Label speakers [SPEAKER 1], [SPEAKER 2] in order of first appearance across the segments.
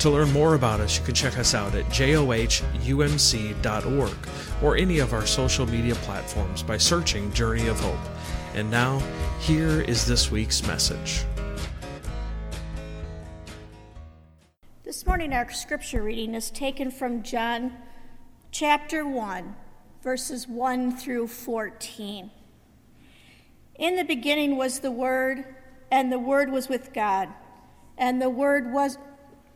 [SPEAKER 1] To learn more about us, you can check us out at johumc.org or any of our social media platforms by searching Journey of Hope. And now, here is this week's message.
[SPEAKER 2] This morning, our scripture reading is taken from John chapter 1, verses 1 through 14. In the beginning was the Word, and the Word was with God, and the Word was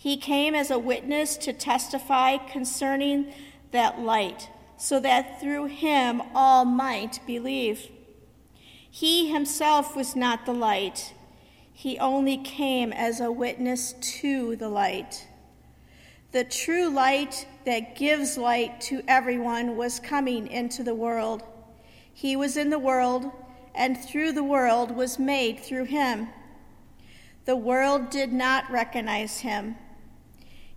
[SPEAKER 2] He came as a witness to testify concerning that light, so that through him all might believe. He himself was not the light, he only came as a witness to the light. The true light that gives light to everyone was coming into the world. He was in the world, and through the world was made through him. The world did not recognize him.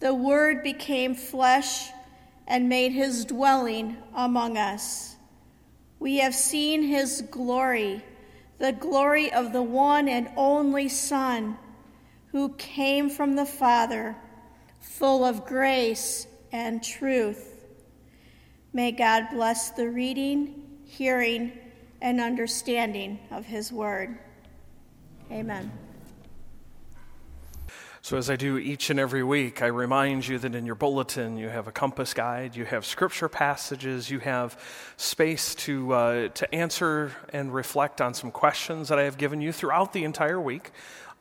[SPEAKER 2] The Word became flesh and made his dwelling among us. We have seen his glory, the glory of the one and only Son, who came from the Father, full of grace and truth. May God bless the reading, hearing, and understanding of his word. Amen.
[SPEAKER 1] So, as I do each and every week, I remind you that in your bulletin you have a compass guide, you have scripture passages, you have space to, uh, to answer and reflect on some questions that I have given you throughout the entire week.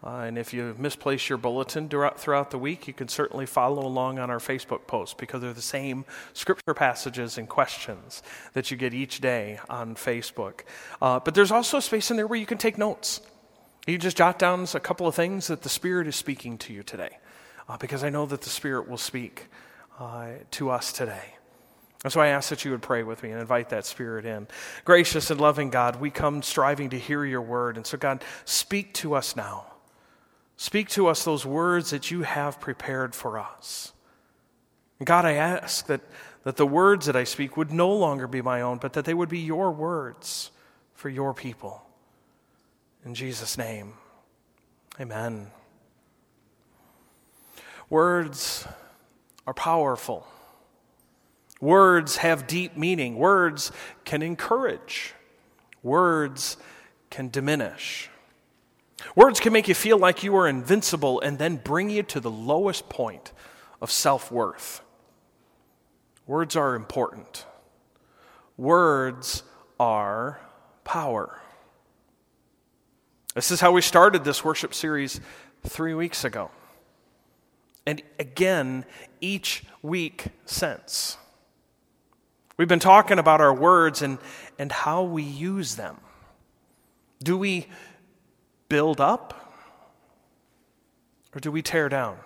[SPEAKER 1] Uh, and if you misplace your bulletin throughout the week, you can certainly follow along on our Facebook post because they're the same scripture passages and questions that you get each day on Facebook. Uh, but there's also space in there where you can take notes. You just jot down a couple of things that the Spirit is speaking to you today, uh, because I know that the Spirit will speak uh, to us today. And so I ask that you would pray with me and invite that Spirit in. Gracious and loving God, we come striving to hear your word. And so, God, speak to us now. Speak to us those words that you have prepared for us. And God, I ask that, that the words that I speak would no longer be my own, but that they would be your words for your people. In Jesus' name, amen. Words are powerful. Words have deep meaning. Words can encourage. Words can diminish. Words can make you feel like you are invincible and then bring you to the lowest point of self worth. Words are important. Words are power. This is how we started this worship series three weeks ago. And again, each week since. We've been talking about our words and, and how we use them. Do we build up or do we tear down?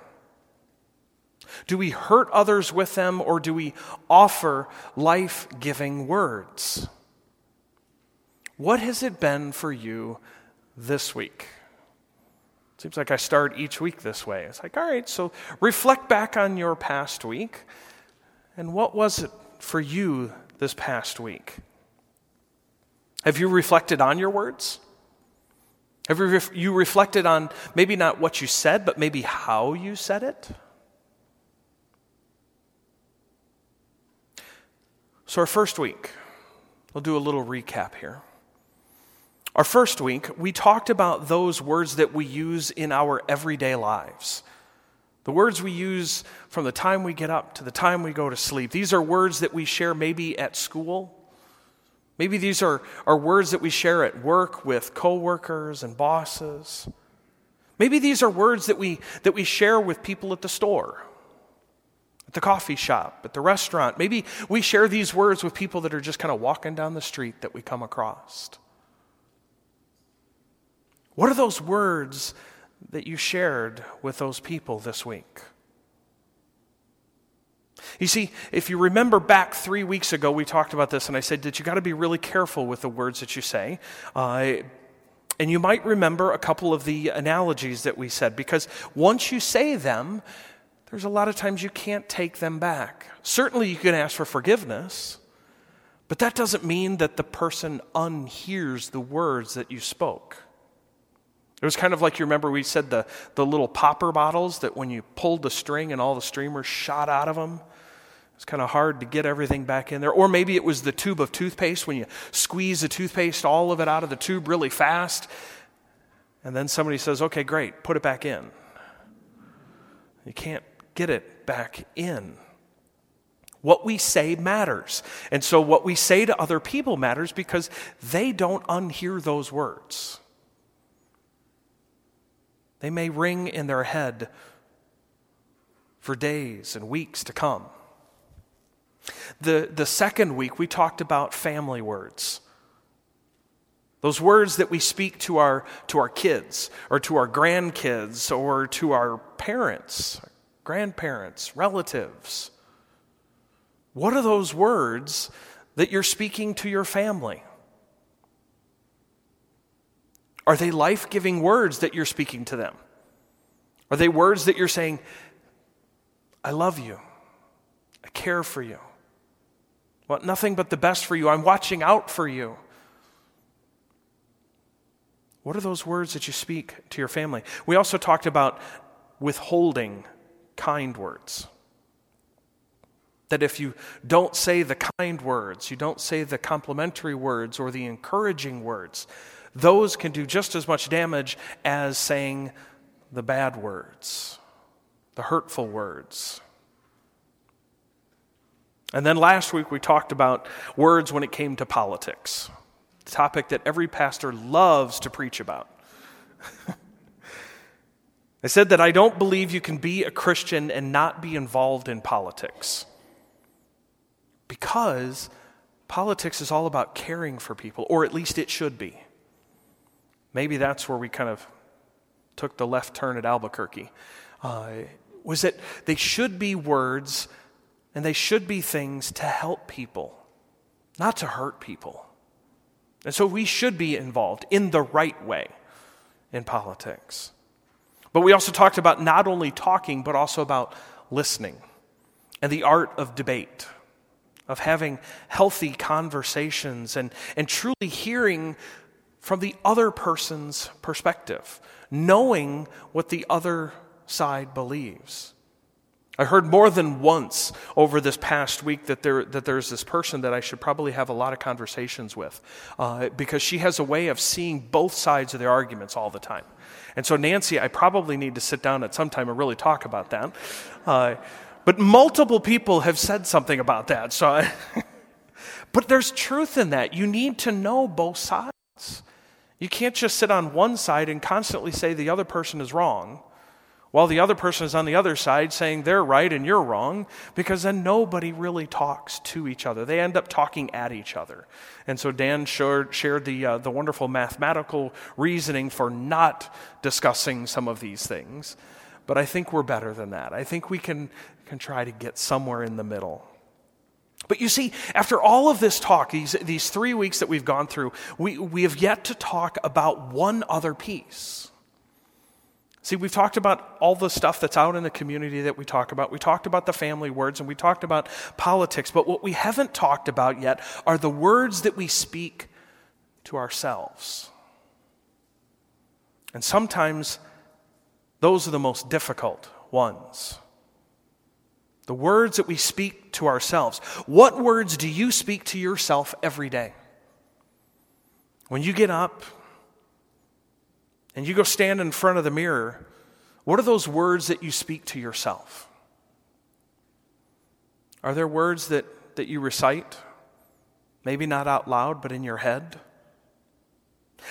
[SPEAKER 1] Do we hurt others with them or do we offer life giving words? What has it been for you this week? Seems like I start each week this way. It's like, all right, so reflect back on your past week. And what was it for you this past week? Have you reflected on your words? Have you reflected on maybe not what you said, but maybe how you said it? So, our first week, we'll do a little recap here. Our first week, we talked about those words that we use in our everyday lives. The words we use from the time we get up to the time we go to sleep. These are words that we share maybe at school. Maybe these are, are words that we share at work with coworkers and bosses. Maybe these are words that we, that we share with people at the store, at the coffee shop, at the restaurant. Maybe we share these words with people that are just kind of walking down the street that we come across. What are those words that you shared with those people this week? You see, if you remember back three weeks ago, we talked about this, and I said that you got to be really careful with the words that you say. Uh, and you might remember a couple of the analogies that we said, because once you say them, there's a lot of times you can't take them back. Certainly, you can ask for forgiveness, but that doesn't mean that the person unhears the words that you spoke. It was kind of like you remember we said the, the little popper bottles that when you pulled the string and all the streamers shot out of them. It's kind of hard to get everything back in there. Or maybe it was the tube of toothpaste when you squeeze the toothpaste, all of it out of the tube really fast. And then somebody says, okay, great, put it back in. You can't get it back in. What we say matters. And so what we say to other people matters because they don't unhear those words. They may ring in their head for days and weeks to come. The, the second week, we talked about family words. Those words that we speak to our, to our kids, or to our grandkids, or to our parents, grandparents, relatives. What are those words that you're speaking to your family? Are they life giving words that you're speaking to them? Are they words that you're saying, I love you, I care for you, I want nothing but the best for you, I'm watching out for you? What are those words that you speak to your family? We also talked about withholding kind words. That if you don't say the kind words, you don't say the complimentary words or the encouraging words, those can do just as much damage as saying the bad words, the hurtful words. And then last week we talked about words when it came to politics, the topic that every pastor loves to preach about. I said that I don't believe you can be a Christian and not be involved in politics. Because politics is all about caring for people, or at least it should be. Maybe that's where we kind of took the left turn at Albuquerque. Uh, was that they should be words and they should be things to help people, not to hurt people. And so we should be involved in the right way in politics. But we also talked about not only talking, but also about listening and the art of debate, of having healthy conversations and, and truly hearing from the other person's perspective, knowing what the other side believes. I heard more than once over this past week that, there, that there's this person that I should probably have a lot of conversations with uh, because she has a way of seeing both sides of the arguments all the time. And so, Nancy, I probably need to sit down at some time and really talk about that. Uh, but multiple people have said something about that. So, I but there's truth in that. You need to know both sides. You can't just sit on one side and constantly say the other person is wrong while the other person is on the other side saying they're right and you're wrong, because then nobody really talks to each other. They end up talking at each other. And so Dan shared, the, uh, the wonderful mathematical reasoning for not discussing some of these things. But I think we're better than that. I think we can, can try to get somewhere in the middle. But you see, after all of this talk, these, these three weeks that we've gone through, we, we have yet to talk about one other piece. See, we've talked about all the stuff that's out in the community that we talk about. We talked about the family words and we talked about politics, but what we haven't talked about yet are the words that we speak to ourselves. And sometimes those are the most difficult ones. The words that we speak to ourselves. What words do you speak to yourself every day? When you get up, and you go stand in front of the mirror, what are those words that you speak to yourself? Are there words that, that you recite? Maybe not out loud, but in your head?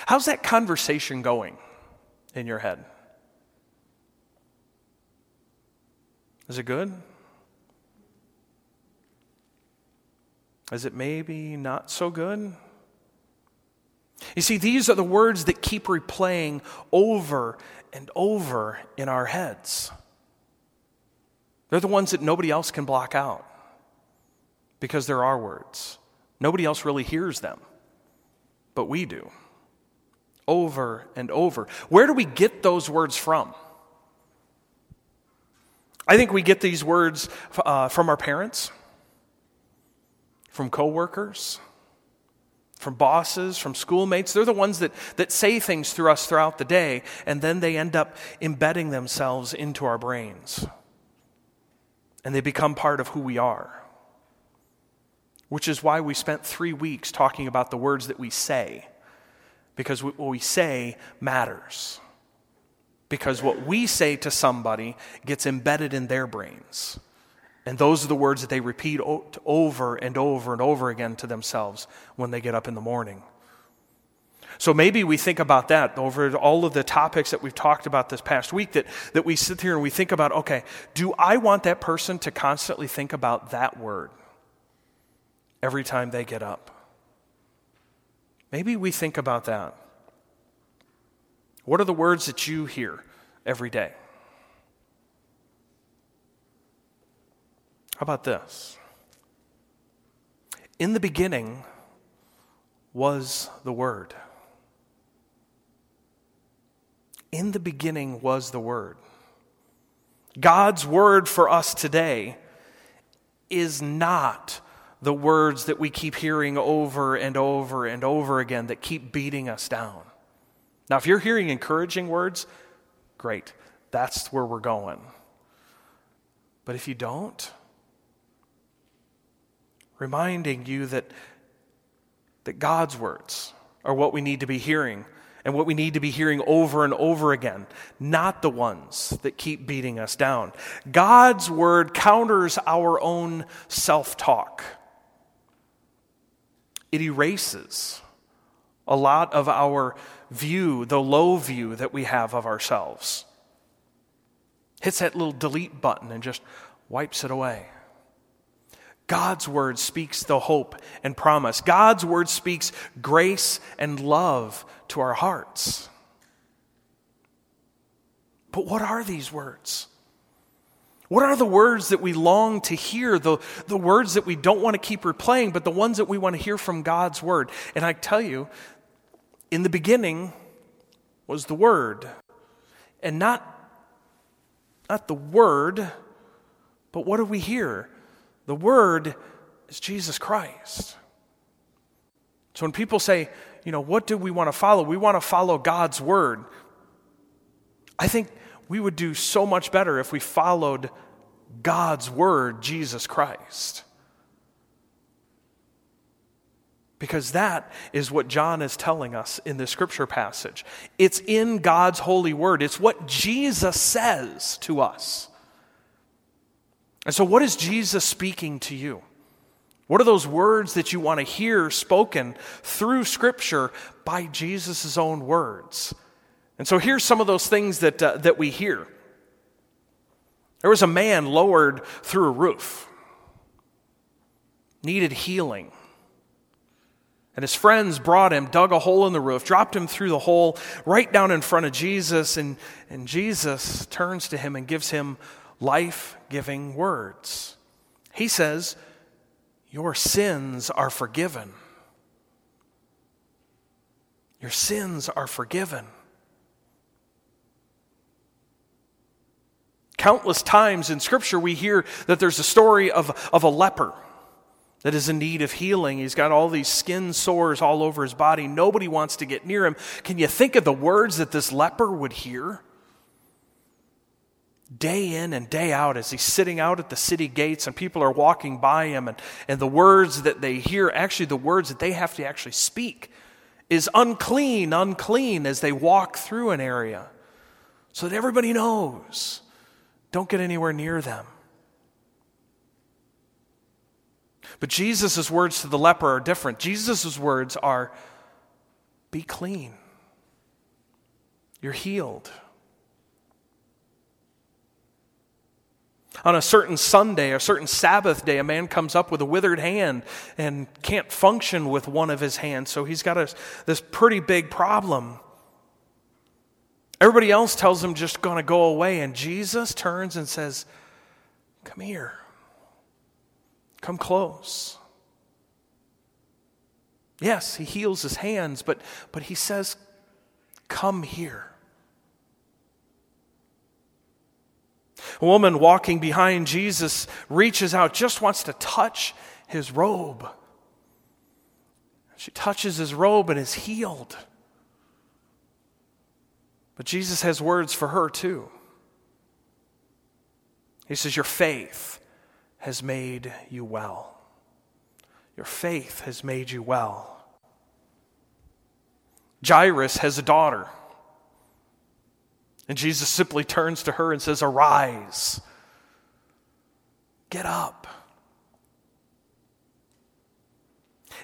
[SPEAKER 1] How's that conversation going in your head? Is it good? Is it maybe not so good? You see, these are the words that keep replaying over and over in our heads. They're the ones that nobody else can block out because they're our words. Nobody else really hears them, but we do. Over and over. Where do we get those words from? I think we get these words uh, from our parents, from coworkers, from bosses, from schoolmates. They're the ones that, that say things through us throughout the day, and then they end up embedding themselves into our brains. And they become part of who we are. Which is why we spent three weeks talking about the words that we say, because what we say matters. Because what we say to somebody gets embedded in their brains. And those are the words that they repeat over and over and over again to themselves when they get up in the morning. So maybe we think about that over all of the topics that we've talked about this past week, that, that we sit here and we think about okay, do I want that person to constantly think about that word every time they get up? Maybe we think about that. What are the words that you hear every day? How about this? In the beginning was the Word. In the beginning was the Word. God's Word for us today is not the words that we keep hearing over and over and over again that keep beating us down. Now, if you're hearing encouraging words, great. That's where we're going. But if you don't, reminding you that, that God's words are what we need to be hearing and what we need to be hearing over and over again, not the ones that keep beating us down. God's word counters our own self talk, it erases a lot of our view, the low view that we have of ourselves. Hits that little delete button and just wipes it away. God's word speaks the hope and promise. God's word speaks grace and love to our hearts. But what are these words? What are the words that we long to hear, the, the words that we don't want to keep replaying, but the ones that we want to hear from God's word? And I tell you, in the beginning was the word. And not, not the word, but what do we hear? The Word is Jesus Christ. So when people say, you know, what do we want to follow? We want to follow God's Word. I think we would do so much better if we followed God's Word, Jesus Christ. Because that is what John is telling us in this scripture passage. It's in God's holy word, it's what Jesus says to us. And so, what is Jesus speaking to you? What are those words that you want to hear spoken through Scripture by Jesus' own words? And so, here's some of those things that, uh, that we hear. There was a man lowered through a roof, needed healing. And his friends brought him, dug a hole in the roof, dropped him through the hole right down in front of Jesus. And, and Jesus turns to him and gives him life giving words. He says, Your sins are forgiven. Your sins are forgiven. Countless times in Scripture, we hear that there's a story of, of a leper that is in need of healing. He's got all these skin sores all over his body. Nobody wants to get near him. Can you think of the words that this leper would hear? Day in and day out, as he's sitting out at the city gates and people are walking by him, and, and the words that they hear, actually, the words that they have to actually speak, is unclean, unclean as they walk through an area so that everybody knows don't get anywhere near them. But Jesus' words to the leper are different. Jesus' words are be clean. You're healed. On a certain Sunday, a certain Sabbath day, a man comes up with a withered hand and can't function with one of his hands. So he's got a, this pretty big problem. Everybody else tells him just going to go away. And Jesus turns and says, Come here. Come close. Yes, he heals his hands, but, but he says, Come here. Woman walking behind Jesus reaches out, just wants to touch his robe. She touches his robe and is healed. But Jesus has words for her too. He says, Your faith has made you well. Your faith has made you well. Jairus has a daughter. And Jesus simply turns to her and says, Arise, get up.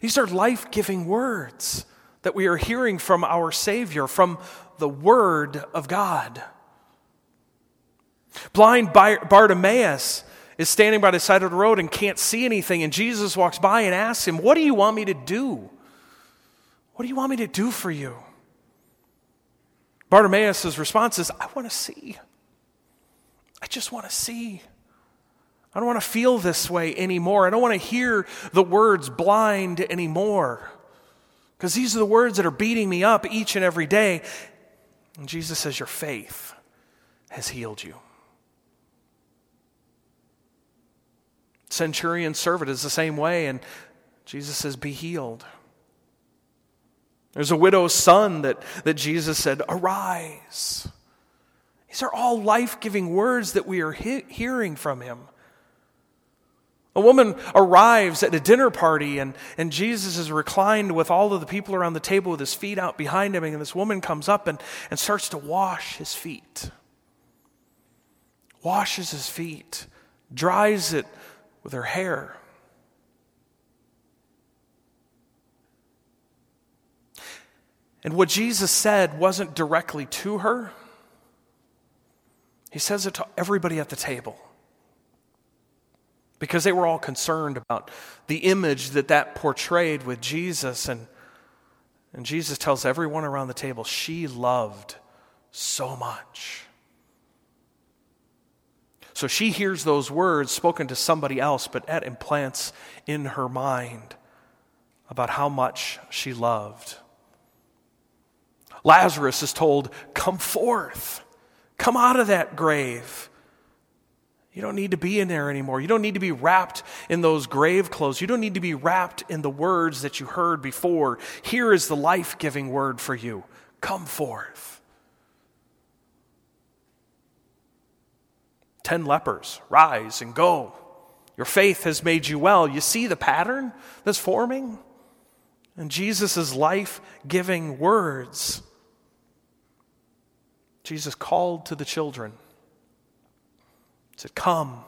[SPEAKER 1] These are life giving words that we are hearing from our Savior, from the Word of God. Blind Bartimaeus is standing by the side of the road and can't see anything, and Jesus walks by and asks him, What do you want me to do? What do you want me to do for you? Bartimaeus' response is, I want to see. I just want to see. I don't want to feel this way anymore. I don't want to hear the words blind anymore. Because these are the words that are beating me up each and every day. And Jesus says, Your faith has healed you. Centurion servant is the same way, and Jesus says, Be healed. There's a widow's son that, that Jesus said, Arise. These are all life giving words that we are he- hearing from him. A woman arrives at a dinner party, and, and Jesus is reclined with all of the people around the table with his feet out behind him. And this woman comes up and, and starts to wash his feet. Washes his feet, dries it with her hair. And what Jesus said wasn't directly to her, he says it to everybody at the table. Because they were all concerned about the image that that portrayed with Jesus. And, and Jesus tells everyone around the table, she loved so much. So she hears those words spoken to somebody else, but that implants in her mind about how much she loved. Lazarus is told, Come forth, come out of that grave. You don't need to be in there anymore. You don't need to be wrapped in those grave clothes. You don't need to be wrapped in the words that you heard before. Here is the life giving word for you come forth. Ten lepers, rise and go. Your faith has made you well. You see the pattern that's forming? And Jesus' life giving words. Jesus called to the children, He said, Come.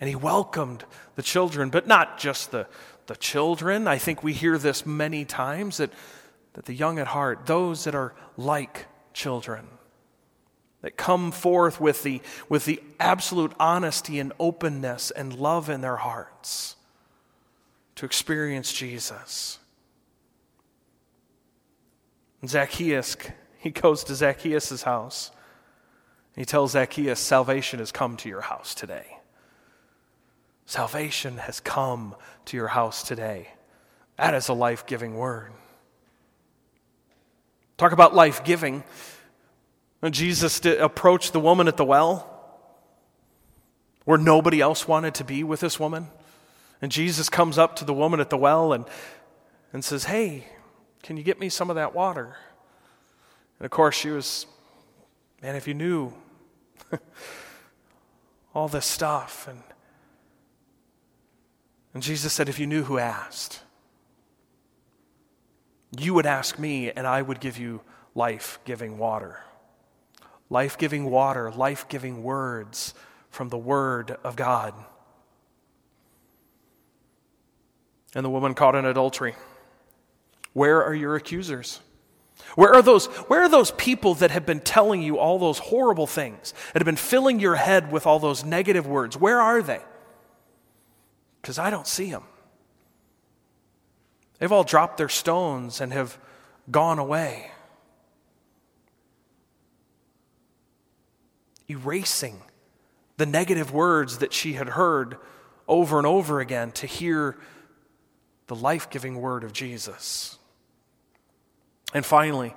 [SPEAKER 1] And he welcomed the children, but not just the, the children. I think we hear this many times that, that the young at heart, those that are like children, that come forth with the, with the absolute honesty and openness and love in their hearts to experience Jesus. Zacchaeus he goes to Zacchaeus' house. He tells Zacchaeus, Salvation has come to your house today. Salvation has come to your house today. That is a life giving word. Talk about life giving. Jesus approached the woman at the well, where nobody else wanted to be with this woman. And Jesus comes up to the woman at the well and, and says, Hey, can you get me some of that water? And of course, she was, man, if you knew all this stuff. And, and Jesus said, If you knew who asked, you would ask me, and I would give you life giving water. Life giving water, life giving words from the Word of God. And the woman caught in adultery. Where are your accusers? Where are those, where are those people that have been telling you all those horrible things, that have been filling your head with all those negative words? Where are they? Because I don't see them. They've all dropped their stones and have gone away. Erasing the negative words that she had heard over and over again to hear the life giving word of Jesus. And finally,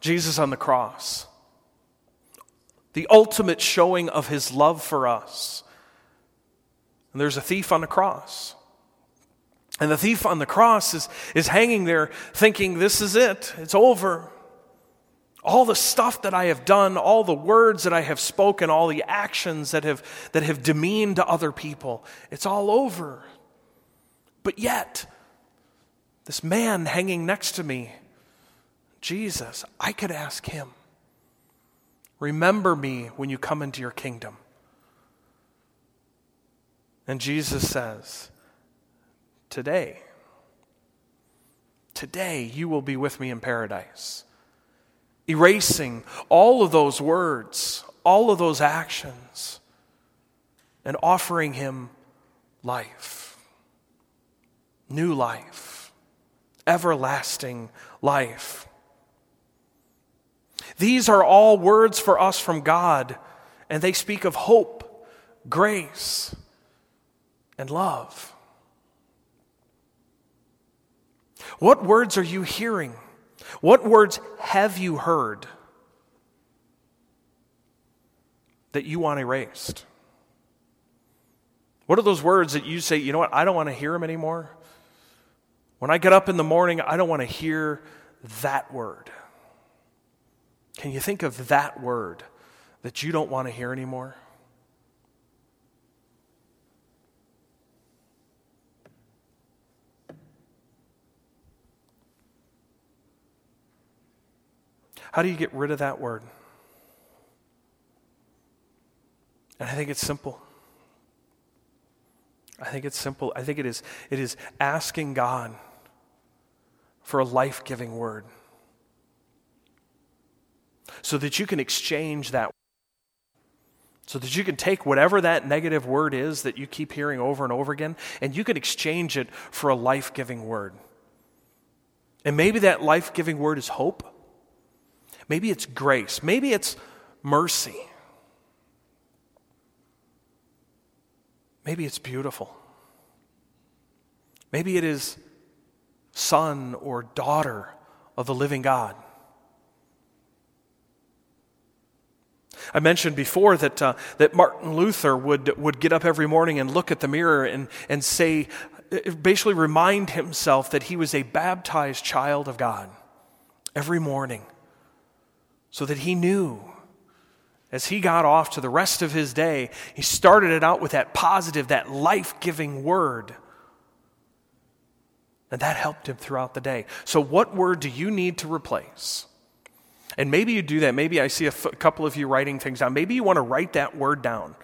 [SPEAKER 1] Jesus on the cross, the ultimate showing of his love for us. And there's a thief on the cross. And the thief on the cross is, is hanging there thinking, This is it, it's over. All the stuff that I have done, all the words that I have spoken, all the actions that have, that have demeaned other people, it's all over. But yet, this man hanging next to me, Jesus, I could ask him, Remember me when you come into your kingdom. And Jesus says, Today, today you will be with me in paradise. Erasing all of those words, all of those actions, and offering him life, new life, everlasting life. These are all words for us from God, and they speak of hope, grace, and love. What words are you hearing? What words have you heard that you want erased? What are those words that you say, you know what, I don't want to hear them anymore? When I get up in the morning, I don't want to hear that word. Can you think of that word that you don't want to hear anymore? How do you get rid of that word? And I think it's simple. I think it's simple. I think it is, it is asking God for a life giving word so that you can exchange that. So that you can take whatever that negative word is that you keep hearing over and over again, and you can exchange it for a life giving word. And maybe that life giving word is hope. Maybe it's grace. Maybe it's mercy. Maybe it's beautiful. Maybe it is son or daughter of the living God. I mentioned before that, uh, that Martin Luther would, would get up every morning and look at the mirror and, and say, basically remind himself that he was a baptized child of God every morning so that he knew as he got off to the rest of his day, he started it out with that positive, that life giving word. And that helped him throughout the day. So, what word do you need to replace? And maybe you do that. Maybe I see a couple of you writing things down. Maybe you want to write that word down.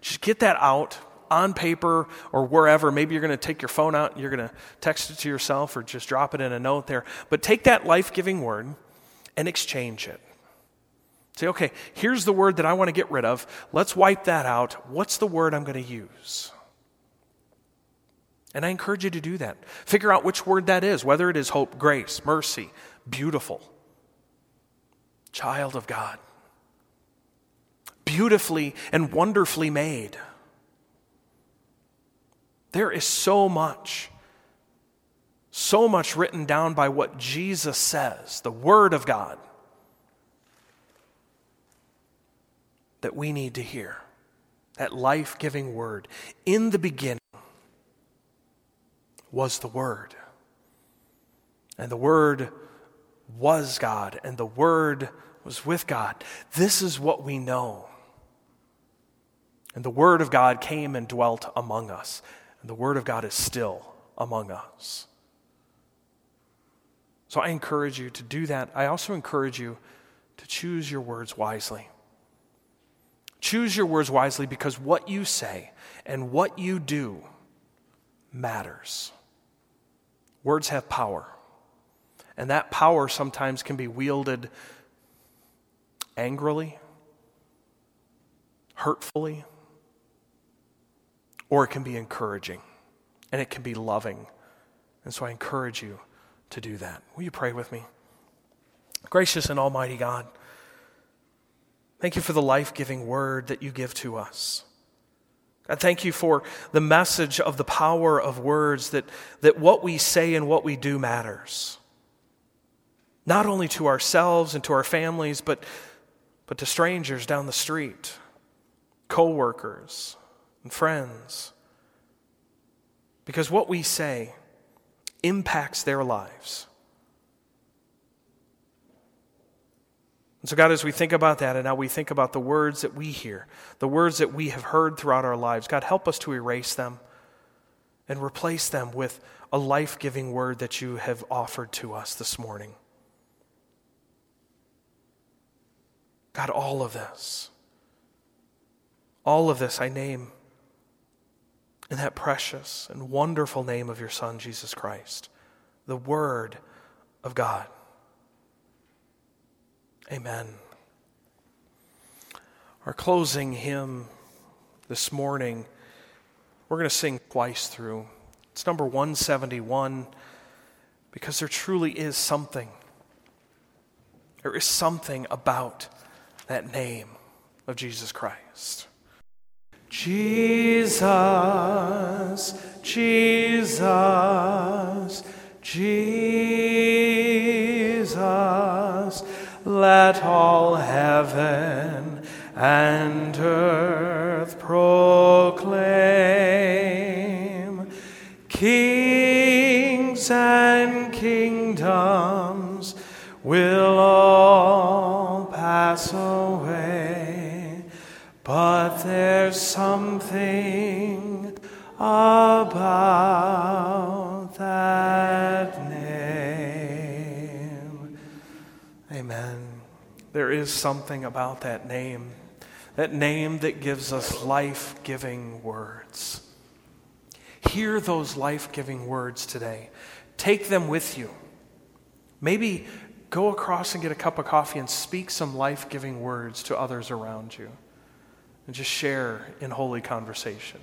[SPEAKER 1] Just get that out on paper or wherever. Maybe you're going to take your phone out and you're going to text it to yourself or just drop it in a note there. But take that life giving word and exchange it. Say, okay, here's the word that I want to get rid of. Let's wipe that out. What's the word I'm going to use? And I encourage you to do that. Figure out which word that is, whether it is hope, grace, mercy, beautiful child of God, beautifully and wonderfully made. There is so much, so much written down by what Jesus says, the Word of God, that we need to hear. that life giving word. In the beginning was the Word. And the Word was God, and the Word was with God. This is what we know. And the Word of God came and dwelt among us. And the Word of God is still among us. So I encourage you to do that. I also encourage you to choose your words wisely. Choose your words wisely because what you say and what you do matters. Words have power. And that power sometimes can be wielded angrily, hurtfully, or it can be encouraging and it can be loving. And so I encourage you to do that. Will you pray with me? Gracious and Almighty God, thank you for the life giving word that you give to us. God, thank you for the message of the power of words that, that what we say and what we do matters. Not only to ourselves and to our families, but, but to strangers down the street, co workers, and friends. Because what we say impacts their lives. And so, God, as we think about that and now we think about the words that we hear, the words that we have heard throughout our lives, God, help us to erase them and replace them with a life giving word that you have offered to us this morning. God, all of this, all of this I name in that precious and wonderful name of your Son, Jesus Christ, the Word of God. Amen. Our closing hymn this morning, we're going to sing twice through. It's number 171 because there truly is something. There is something about that name of Jesus Christ. Jesus, Jesus, Jesus, let all heaven and earth proclaim. About that name. Amen. There is something about that name, that name that gives us life giving words. Hear those life giving words today. Take them with you. Maybe go across and get a cup of coffee and speak some life giving words to others around you and just share in holy conversation.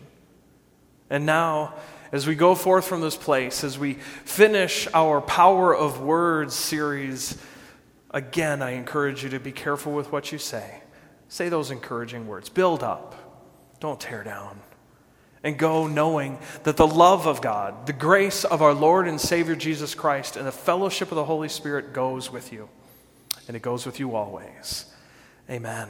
[SPEAKER 1] And now, as we go forth from this place, as we finish our Power of Words series, again, I encourage you to be careful with what you say. Say those encouraging words. Build up, don't tear down. And go knowing that the love of God, the grace of our Lord and Savior Jesus Christ, and the fellowship of the Holy Spirit goes with you. And it goes with you always. Amen.